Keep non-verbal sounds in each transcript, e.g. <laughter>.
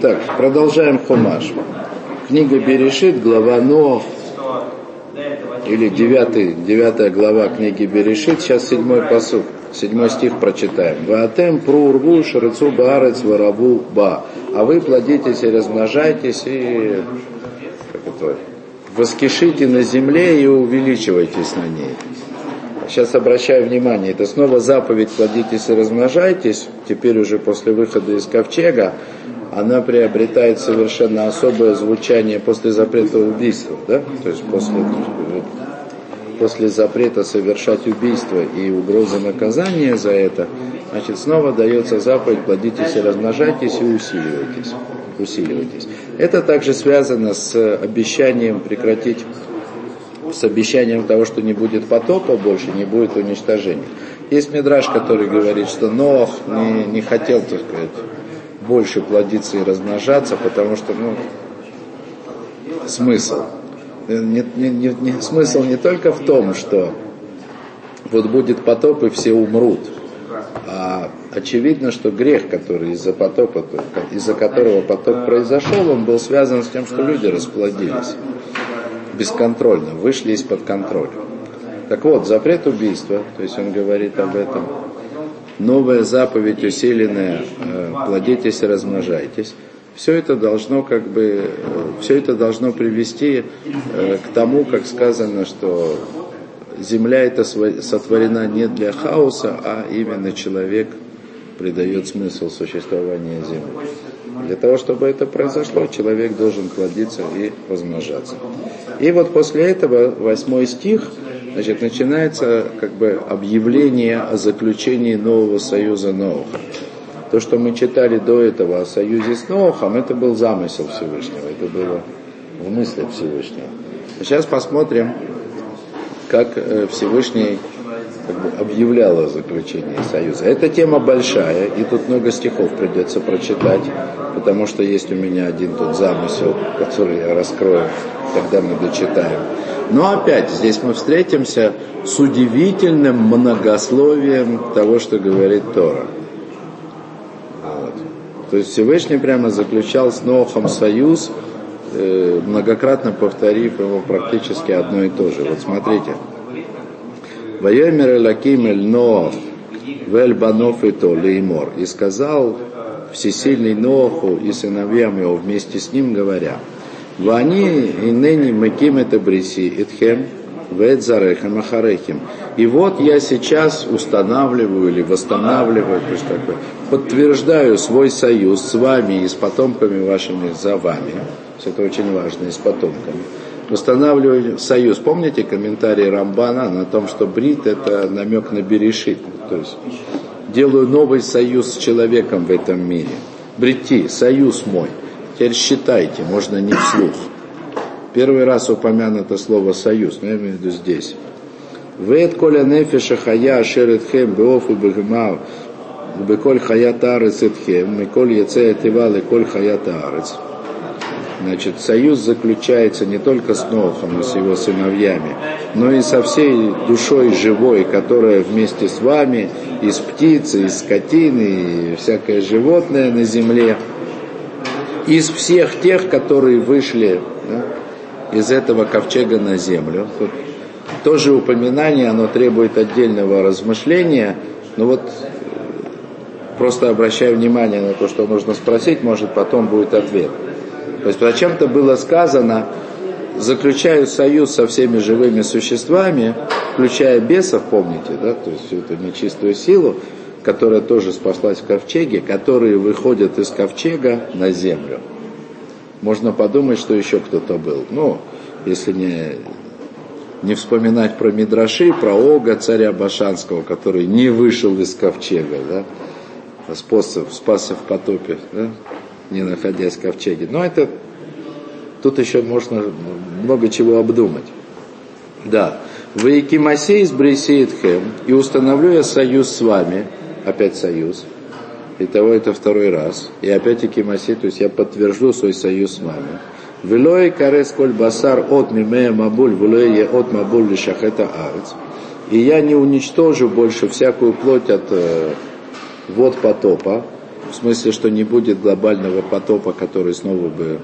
Так, продолжаем Хумаш. Книга Берешит, глава Ноах, или 9, 9 глава книги Берешит, сейчас седьмой посуд, седьмой стих прочитаем. Ваатем прурву шарыцу баарец вараву ба. А вы плодитесь и размножайтесь, и как это, воскишите на земле и увеличивайтесь на ней. Сейчас обращаю внимание, это снова заповедь «плодитесь и размножайтесь», теперь уже после выхода из ковчега, она приобретает совершенно особое звучание после запрета убийства, да? то есть после, после запрета совершать убийство и угрозы наказания за это, значит, снова дается заповедь «плодитесь и размножайтесь и усиливайтесь». усиливайтесь. Это также связано с обещанием прекратить с обещанием того, что не будет потопа больше, не будет уничтожения. Есть мидраж, который говорит, что Ноах не, не хотел, так сказать, больше плодиться и размножаться, потому что, ну, смысл. Не, не, не, не, смысл не только в том, что вот будет потоп и все умрут, а очевидно, что грех, который из-за потопа, из-за которого потоп произошел, он был связан с тем, что люди расплодились бесконтрольно, вышли из-под контроля. Так вот, запрет убийства, то есть он говорит об этом, новая заповедь усиленная, э, плодитесь и размножайтесь, все это должно как бы, э, все это должно привести э, к тому, как сказано, что земля это сотворена не для хаоса, а именно человек придает смысл существования земли. Для того, чтобы это произошло, человек должен плодиться и размножаться. И вот после этого восьмой стих значит, начинается как бы объявление о заключении нового союза Ноуха. То, что мы читали до этого о союзе с Ноухом, это был замысел Всевышнего, это было в мыслях Всевышнего. Сейчас посмотрим, как э, Всевышний как бы объявлял о заключении союза. Эта тема большая, и тут много стихов придется прочитать, потому что есть у меня один тут замысел, который я раскрою, когда мы дочитаем. Но опять здесь мы встретимся с удивительным многословием того, что говорит Тора. Вот. То есть Всевышний прямо заключал с Нохом союз, э, многократно повторив его практически одно и то же. Вот смотрите. Вайомер Элаким Эль Ноах Вель Банов и Леймор. И сказал всесильный Ноху и сыновьям его вместе с ним, говоря, Вани и ныне меким это бриси итхем вет зарехем ахарехим. И вот я сейчас устанавливаю или восстанавливаю, то есть как бы подтверждаю свой союз с вами и с потомками вашими за вами. Это очень важно, и с потомками. Восстанавливаю союз. Помните комментарий Рамбана на том, что брит это намек на берешит. То есть делаю новый союз с человеком в этом мире. Брити, союз мой. Теперь считайте, можно не вслух. Первый раз упомянуто слово союз, но я имею в виду здесь. Вет коля нефиша хая ашеретхем беоф и бегмав беколь хаят арец этхем, миколь яце этивал и коль хаят арец. Значит, союз заключается не только с Нохом и с его сыновьями, но и со всей душой живой, которая вместе с вами, из птицы, из скотины, и всякое животное на земле, из всех тех, которые вышли да, из этого ковчега на землю. Тут тоже упоминание, оно требует отдельного размышления, но вот просто обращаю внимание на то, что нужно спросить, может потом будет ответ. То есть зачем-то было сказано, заключаю союз со всеми живыми существами, включая бесов, помните, да, то есть всю эту нечистую силу, которая тоже спаслась в ковчеге, которые выходят из ковчега на землю. Можно подумать, что еще кто-то был. Ну, если не, не вспоминать про Мидраши, про Ога, царя Башанского, который не вышел из ковчега, да, спасся, спасся в потопе, да, не находясь в ковчеге. Но это тут еще можно много чего обдумать. Да. Ваикимасей с Брейсеитхем, и установлю я союз с вами, опять союз, и того это второй раз, и опять Икимаси, то есть я подтвержу свой союз с вами. Велой карес коль басар от мимея мабуль, велой от мабуль лишахета арц. И я не уничтожу больше всякую плоть от э, вод потопа, в смысле, что не будет глобального потопа, который снова бы,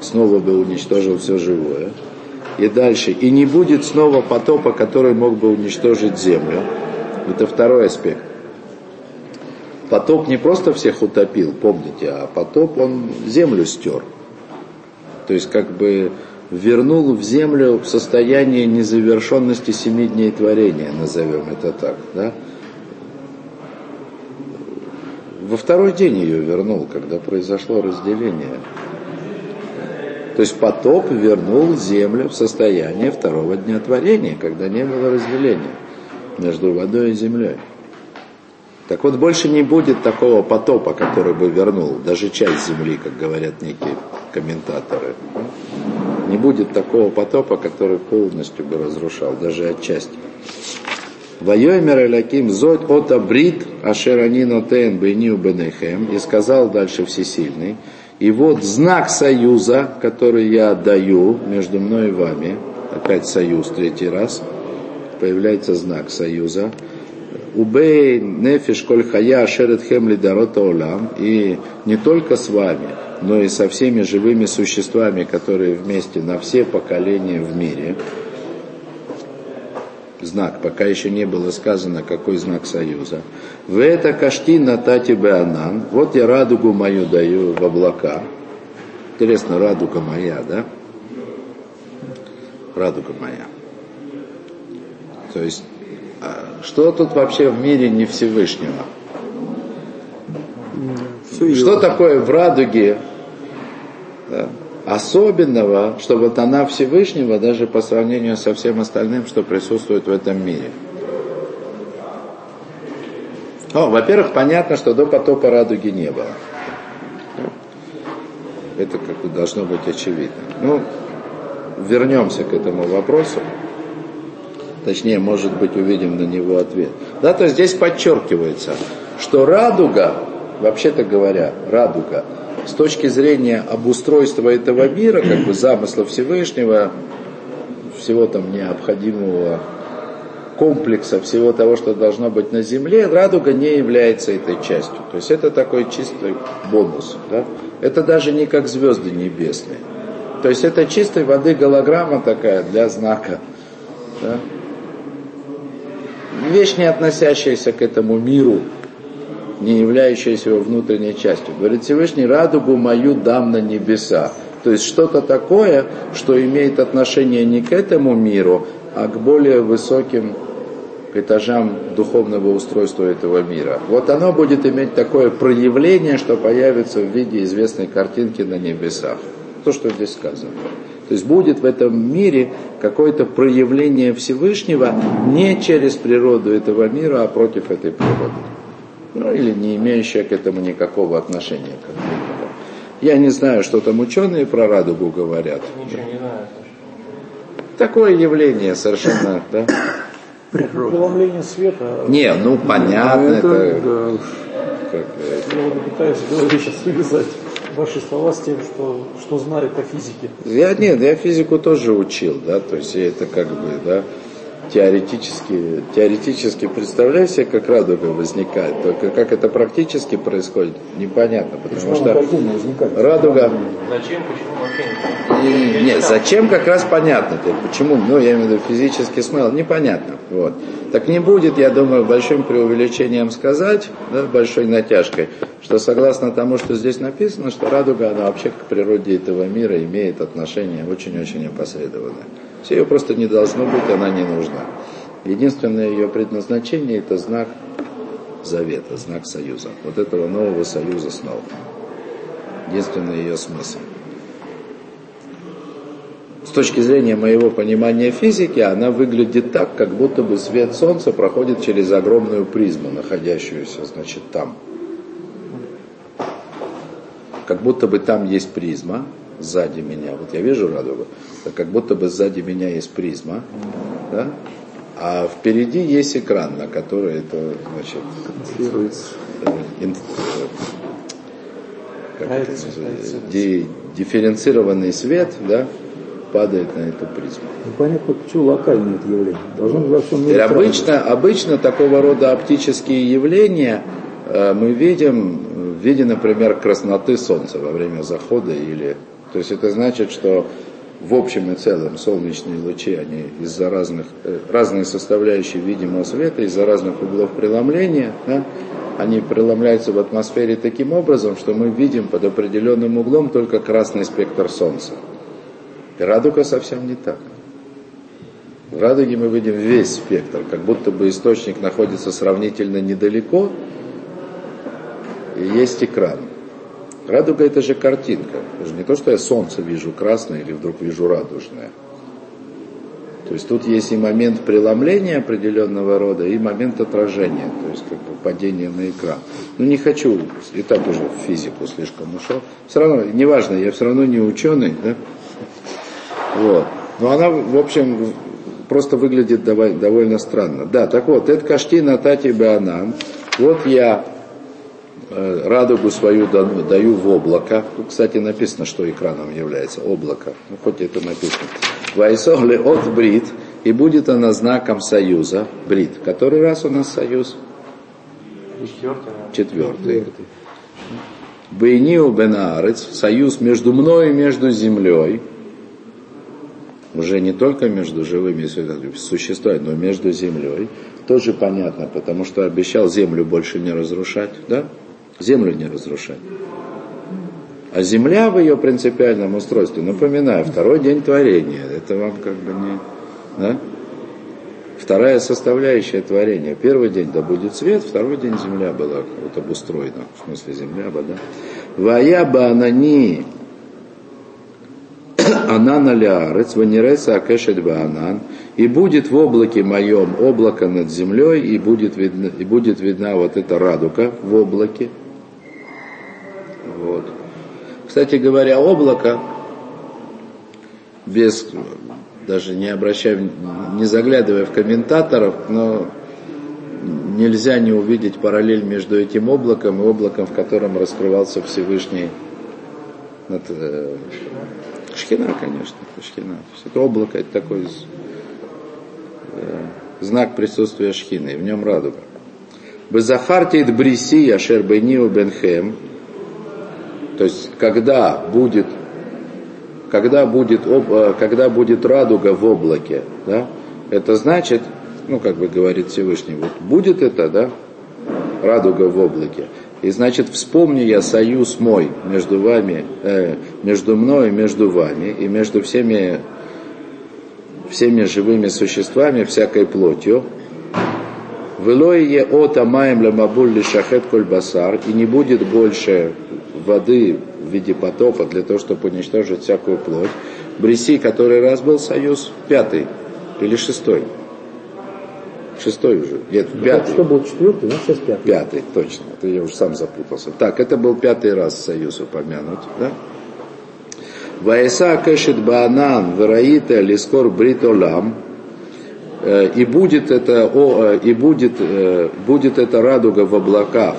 снова бы уничтожил все живое. И дальше. И не будет снова потопа, который мог бы уничтожить землю. Это второй аспект. Потоп не просто всех утопил, помните, а потоп он землю стер. То есть как бы вернул в землю в состояние незавершенности семи дней творения, назовем это так. Да? Во второй день ее вернул, когда произошло разделение. То есть потоп вернул землю в состояние второго дня творения, когда не было разделения между водой и землей. Так вот, больше не будет такого потопа, который бы вернул даже часть земли, как говорят некие комментаторы. Не будет такого потопа, который полностью бы разрушал, даже отчасти. Вайомер Элаким зод от абрит ашеранин отен бейниу бенехем. И сказал дальше Всесильный, и вот знак союза, который я даю между мной и вами, опять союз третий раз, появляется знак союза, Убей нефиш коль хая шерет хем лидарота олам, и не только с вами, но и со всеми живыми существами, которые вместе на все поколения в мире. Знак, пока еще не было сказано, какой знак союза. В это кашти на тати беанан, вот я радугу мою даю в облака. Интересно, радуга моя, да? Радуга моя. То есть а что тут вообще в мире не Всевышнего? Все что такое в радуге да, особенного, что вот она Всевышнего даже по сравнению со всем остальным, что присутствует в этом мире? О, во-первых, понятно, что до потопа радуги не было. Это как бы должно быть очевидно. Ну, вернемся к этому вопросу точнее, может быть, увидим на него ответ. Да, то здесь подчеркивается, что радуга, вообще-то говоря, радуга, с точки зрения обустройства этого мира, как бы замысла Всевышнего, всего там необходимого комплекса всего того, что должно быть на Земле, радуга не является этой частью. То есть это такой чистый бонус. Да? Это даже не как звезды небесные. То есть это чистой воды голограмма такая для знака. Да? вещь, не относящаяся к этому миру, не являющаяся его внутренней частью. Говорит Всевышний, радугу мою дам на небеса. То есть что-то такое, что имеет отношение не к этому миру, а к более высоким этажам духовного устройства этого мира. Вот оно будет иметь такое проявление, что появится в виде известной картинки на небесах. То, что здесь сказано. То есть будет в этом мире какое-то проявление Всевышнего не через природу этого мира, а против этой природы. Ну или не имеющее к этому никакого отношения. Я не знаю, что там ученые про радугу говорят. Ничего не знаю. Такое явление совершенно, да? Преломление света. Не, ну понятно. Это, это, да. как, это. Я вот пытаюсь голове сейчас связать ваши слова с тем, что, что знают о физике? Я нет, я физику тоже учил, да, то есть это как бы, да, теоретически, теоретически представляю себе, как радуга возникает, только как это практически происходит, непонятно, потому что радуга... Зачем, почему вообще Нет, зачем как раз понятно, почему, ну я имею в виду физический смысл, непонятно, вот. Так не будет, я думаю, большим преувеличением сказать, да, большой натяжкой, что согласно тому, что здесь написано, что радуга, она вообще к природе этого мира имеет отношение очень-очень опосредованное. Все ее просто не должно быть, она не нужна. Единственное ее предназначение это знак завета, знак союза. Вот этого нового союза снова. Единственный ее смысл. С точки зрения моего понимания физики, она выглядит так, как будто бы свет Солнца проходит через огромную призму, находящуюся, значит, там. Как будто бы там есть призма сзади меня. Вот я вижу радугу, как будто бы сзади меня есть призма, да? а впереди есть экран, на который это, значит, э, ин, как это, дифференцированный свет, да, падает на эту призму. Ну, понятно, почему локальное это явление. Должно быть во всем мире. Обычно, обычно такого рода оптические явления э, мы видим в виде, например, красноты солнца во время захода или... То есть это значит, что в общем и целом солнечные лучи, они из-за разных, э, разные составляющие видимого света, из-за разных углов преломления, да, они преломляются в атмосфере таким образом, что мы видим под определенным углом только красный спектр Солнца. И радуга совсем не так. В радуге мы видим весь спектр, как будто бы источник находится сравнительно недалеко, и есть экран. Радуга это же картинка. Это же не то, что я солнце вижу красное или вдруг вижу радужное. То есть тут есть и момент преломления определенного рода, и момент отражения, то есть как бы падения на экран. Ну не хочу, и так уже в физику слишком ушел. Все равно, неважно, я все равно не ученый, да? Вот. Но она, в общем, просто выглядит довольно странно. Да, так вот, это кашти на тати беанан. Вот я радугу свою даю в облако. Тут, кстати, написано, что экраном является облако. Ну, хоть это написано. Вайсохли от брит, и будет она знаком союза. Брит. Который раз у нас союз? Четвертый. Четвертый. Бейниу бенарец, союз между мной и между землей. Уже не только между живыми существами, но и между землей. Тоже понятно, потому что обещал землю больше не разрушать, да? Землю не разрушать. А земля в ее принципиальном устройстве, напоминаю, второй день творения, это вам как бы не... Да? Вторая составляющая творения. Первый день да будет свет, второй день земля была вот обустроена, в смысле земля, вода. Ваяба анани <coughs> анана лярец, ванереса акешет анан, и будет в облаке моем облако над землей, и будет видна, и будет видна вот эта радуга в облаке, вот. Кстати говоря, облако, без, даже не обращая, не заглядывая в комментаторов, но нельзя не увидеть параллель между этим облаком и облаком, в котором раскрывался Всевышний над, э, Шхина, конечно, Шхина. это облако, это такой э, знак присутствия Шхины, в нем радуга. Безахартит бриси ашер бейниу бенхем, то есть, когда будет, когда будет, э, когда будет радуга в облаке, да, это значит, ну, как бы говорит Всевышний, вот будет это, да, радуга в облаке, и значит, вспомни я союз мой между вами, э, между мной и между вами, и между всеми, всеми живыми существами, всякой плотью. Велое от амаем ламабуль шахет коль басар, и не будет больше воды в виде потопа для того, чтобы уничтожить всякую плоть. Бриси, который раз был союз, пятый или шестой. Шестой уже. Нет, ну, пятый. Что был четвертый, ну сейчас пятый. Пятый, точно. Это я уже сам запутался. Так, это был пятый раз союз упомянут, да? Ваеса кэшит баанан вераита лискор бритолам. Э, и будет это, о, э, и будет, э, будет это радуга в облаках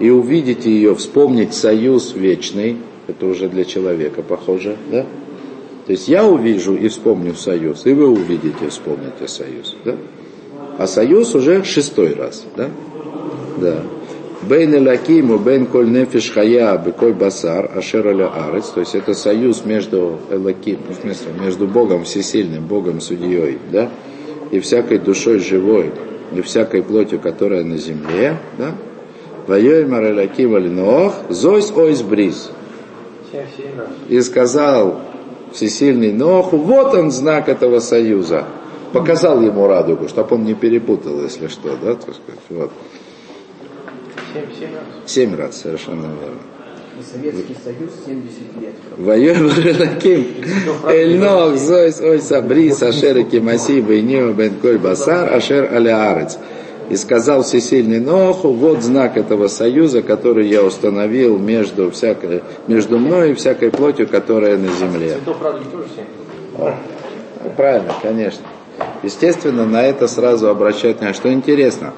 и увидите ее, вспомнить союз вечный, это уже для человека похоже, да? То есть я увижу и вспомню союз, и вы увидите и вспомните союз, да? А союз уже шестой раз, да? Да. Бейн Элакиму, Бейн Коль Нефиш Хая, Беколь Басар, Ашер Аля Арец, то есть это союз между Элаким, в смысле, между Богом Всесильным, Богом Судьей, да, и всякой душой живой, и всякой плотью, которая на земле, да, Вайой Марелаким Алинох, Зойс Ойс Бриз. И сказал всесильный Ноху, вот он знак этого союза. Показал ему радугу, чтобы он не перепутал, если что, да, так сказать, вот. Семь раз, совершенно верно. И Советский Союз 70 лет. Воем Релаким, Эльнох, Зойс, Ойс, Абрис, Ашер, Кимаси, Бейнио, Бен Коль Басар, Ашер, Алиарец. И сказал всесильный Ноху, вот знак этого союза, который я установил между, всякой, между мной и всякой плотью, которая на земле. Правильно, конечно. Естественно, на это сразу обращать внимание. Что интересно,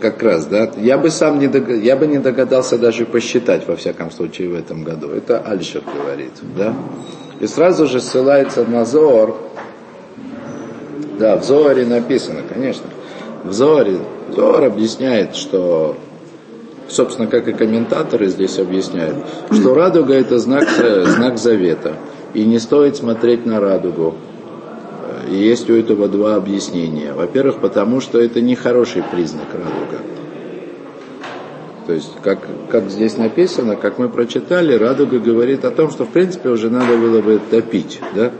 как раз, да, я бы сам не, дог... я бы не догадался даже посчитать, во всяком случае, в этом году. Это Альшер говорит, да. И сразу же ссылается на Зор, да, в Зоре написано, конечно. В Зоре Зор объясняет, что, собственно, как и комментаторы здесь объясняют, что радуга это знак, знак завета. И не стоит смотреть на радугу. И есть у этого два объяснения. Во-первых, потому что это не хороший признак радуга. То есть, как, как здесь написано, как мы прочитали, радуга говорит о том, что в принципе уже надо было бы топить. Да?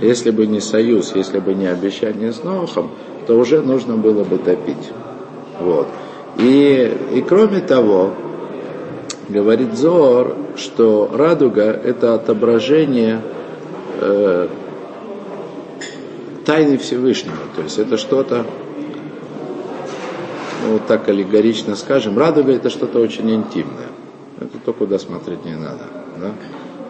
Если бы не союз, если бы не обещание с Нохом, то уже нужно было бы топить. Вот. И, и кроме того, говорит Зор, что радуга это отображение э, тайны Всевышнего. То есть это что-то, ну, вот так аллегорично скажем, радуга это что-то очень интимное. Это то, куда смотреть не надо. Да?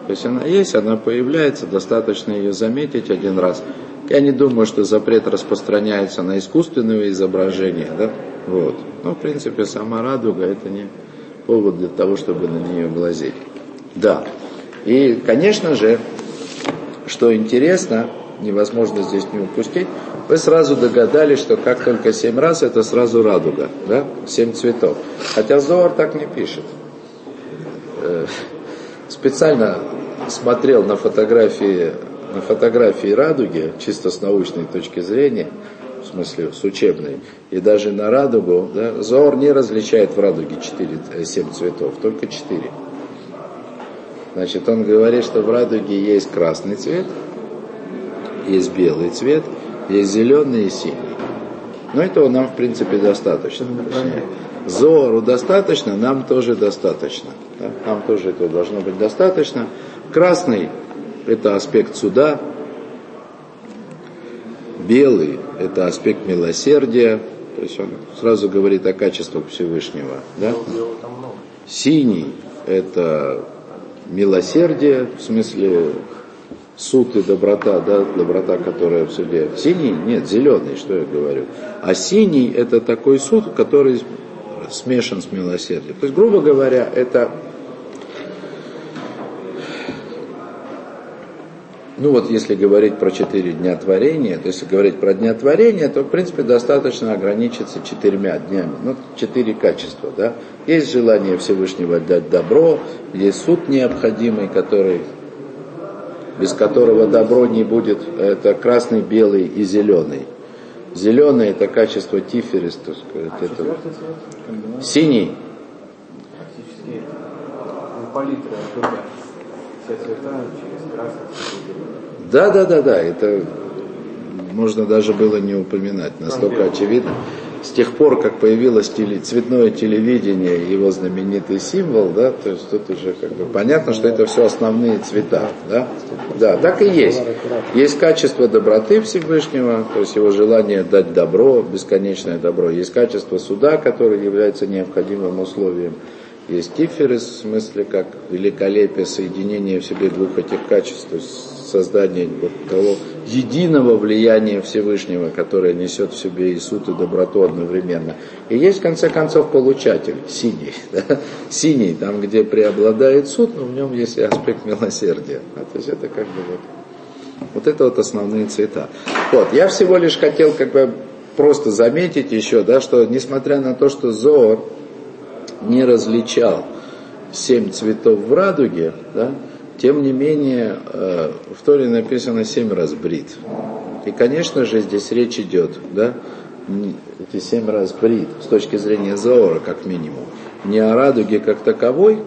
То есть она есть, она появляется, достаточно ее заметить один раз. Я не думаю, что запрет распространяется на искусственные изображения, да? Вот. Но, в принципе, сама радуга это не повод для того, чтобы на нее глазеть. Да. И, конечно же, что интересно, невозможно здесь не упустить, вы сразу догадались, что как только семь раз, это сразу радуга, да? Семь цветов. Хотя Зоар так не пишет. Э, специально смотрел на фотографии, на фотографии радуги, чисто с научной точки зрения, в смысле с учебной, и даже на радугу, да, Зоор не различает в радуге 4, 7 цветов, только 4. Значит, он говорит, что в радуге есть красный цвет, есть белый цвет, есть зеленый и синий. Но этого нам, в принципе, достаточно. Зору достаточно, нам тоже достаточно. Да? Нам тоже этого должно быть достаточно. Красный – это аспект суда. Белый – это аспект милосердия. То есть он сразу говорит о качествах Всевышнего. Да? Синий – это милосердие, в смысле суд и доброта, да, доброта, которая в суде. Синий, нет, зеленый, что я говорю. А синий это такой суд, который смешан с милосердием. То есть, грубо говоря, это ну вот если говорить про четыре дня творения, то если говорить про дня творения, то в принципе достаточно ограничиться четырьмя днями. Ну, четыре качества, да. Есть желание Всевышнего дать добро, есть суд необходимый, который без которого добро не будет, это красный, белый и зеленый. Зеленый это качество тиферис, так сказать. Это... Синий. Да, да, да, да, это можно даже было не упоминать, настолько очевидно с тех пор, как появилось теле, цветное телевидение, его знаменитый символ, да, то есть тут уже как бы понятно, что это все основные цвета, да, да, так и есть. Есть качество доброты Всевышнего, то есть его желание дать добро, бесконечное добро. Есть качество суда, которое является необходимым условием. Есть тиферес, в смысле как великолепие, соединение в себе двух этих качеств, то есть создание вот того единого влияния Всевышнего, которое несет в себе и суд, и доброту одновременно. И есть, в конце концов, получатель, синий. <laughs> Да? Синий, там, где преобладает суд, но в нем есть и аспект милосердия. А, то есть это как бы вот, вот это вот основные цвета. Вот, я всего лишь хотел как бы просто заметить еще, да, что несмотря на то, что Зоор не различал семь цветов в радуге, да, тем не менее, э, в Торе написано семь раз брит. И, конечно же, здесь речь идет, да, эти семь раз брит, с точки зрения Заора, как минимум, не о радуге как таковой,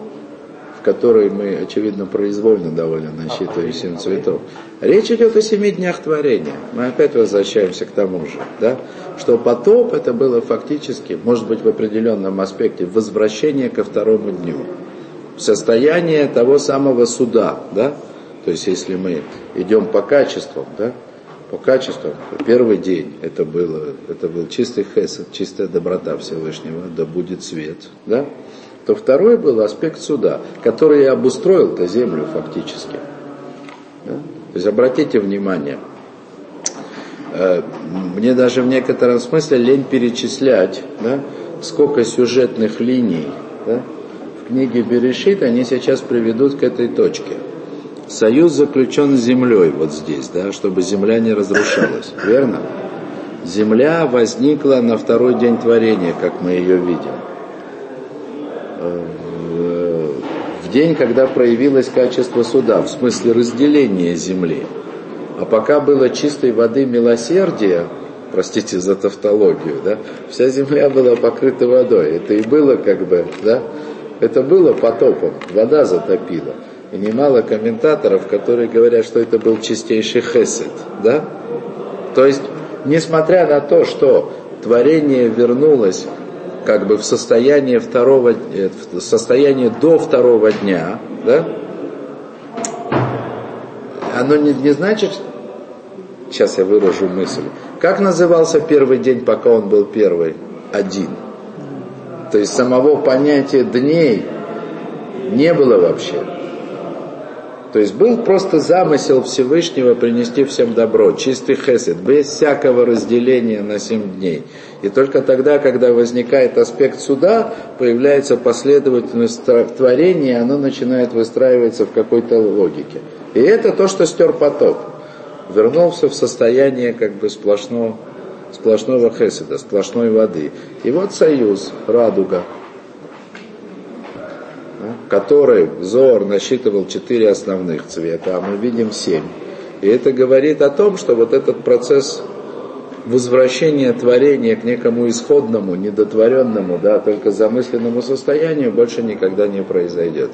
в которой мы, очевидно, произвольно довольно насчитываем семь цветов. Речь идет о семи днях творения. Мы опять возвращаемся к тому же, да? что потоп это было фактически, может быть, в определенном аспекте, возвращение ко второму дню состояние того самого суда, да, то есть если мы идем по качествам, да, по качествам, первый день это, было, это был чистый хесед, чистая доброта Всевышнего, да будет свет, да, то второй был аспект суда, который обустроил-то землю фактически. Да? То есть обратите внимание, э, мне даже в некотором смысле лень перечислять, да, сколько сюжетных линий, да, книге Берешит, они сейчас приведут к этой точке. Союз заключен с землей вот здесь, да, чтобы земля не разрушалась, верно? Земля возникла на второй день творения, как мы ее видим. В день, когда проявилось качество суда, в смысле разделения земли. А пока было чистой воды милосердия, простите за тавтологию, да, вся земля была покрыта водой. Это и было как бы, да, это было потопом, вода затопила. И немало комментаторов, которые говорят, что это был чистейший хесед, да? То есть, несмотря на то, что творение вернулось как бы в состояние второго, э, в состояние до второго дня, да? Оно не, не значит, сейчас я выражу мысль, как назывался первый день, пока он был первый? Один. То есть самого понятия дней не было вообще. То есть был просто замысел Всевышнего принести всем добро, чистый хесед, без всякого разделения на семь дней. И только тогда, когда возникает аспект суда, появляется последовательность творения, и оно начинает выстраиваться в какой-то логике. И это то, что стер потоп. Вернулся в состояние как бы сплошного, сплошного хеседа, сплошной воды. И вот союз, радуга – который Зор насчитывал четыре основных цвета, а мы видим семь. И это говорит о том, что вот этот процесс возвращения творения к некому исходному, недотворенному, да, только замысленному состоянию больше никогда не произойдет.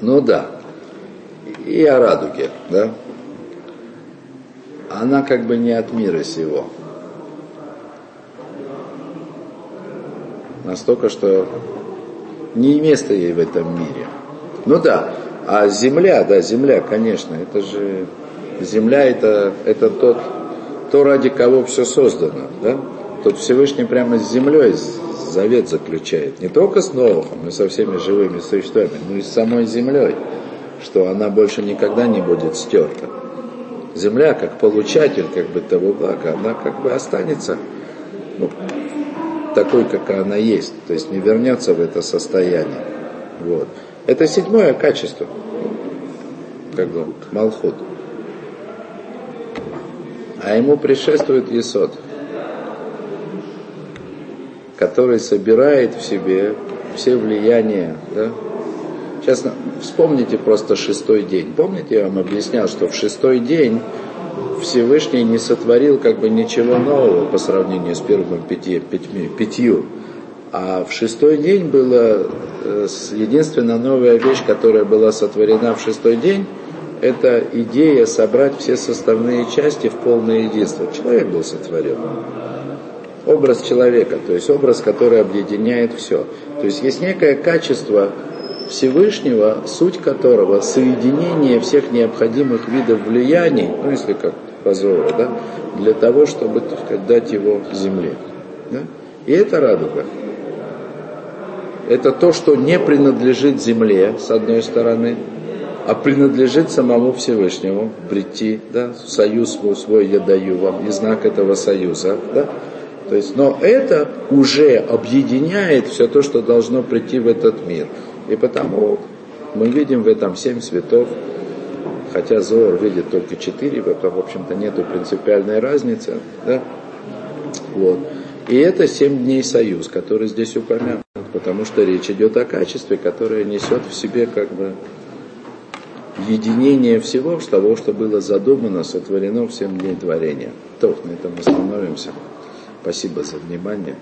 Ну да, и о радуге, да. Она как бы не от мира сего. Настолько, что не место ей в этом мире. Ну да, а земля, да, земля, конечно, это же земля это, это тот, то, ради кого все создано, да? Тут Всевышний прямо с землей завет заключает. Не только с Новохом, но со всеми живыми существами, но и с самой землей, что она больше никогда не будет стерта. Земля, как получатель как бы того блага, она как бы останется ну, такой, как она есть, то есть не вернется в это состояние. Вот. Это седьмое качество, как бы Малхут. А ему предшествует Есот, который собирает в себе все влияния. Да? Сейчас вспомните просто шестой день. Помните, я вам объяснял, что в шестой день Всевышний не сотворил как бы ничего нового по сравнению с первыми пяти, пятьми, пятью. А в шестой день была э, единственная новая вещь, которая была сотворена в шестой день, это идея собрать все составные части в полное единство. Человек был сотворен. Образ человека, то есть образ, который объединяет все. То есть есть некое качество Всевышнего, суть которого соединение всех необходимых видов влияний, ну если как позора, да, для того, чтобы так сказать, дать его земле. Да? И это радуга. Это то, что не принадлежит земле, с одной стороны, а принадлежит самому Всевышнему прийти, да, союз свой, свой я даю вам, и знак этого союза, да, то есть, но это уже объединяет все то, что должно прийти в этот мир. И потому мы видим в этом семь цветов, хотя Зор видит только четыре, в этом, в общем-то, нету принципиальной разницы, да? Вот. И это семь дней союз, который здесь упомянут, потому что речь идет о качестве, которое несет в себе как бы единение всего, того, что было задумано, сотворено в семь дней творения. То, на этом остановимся. Спасибо за внимание.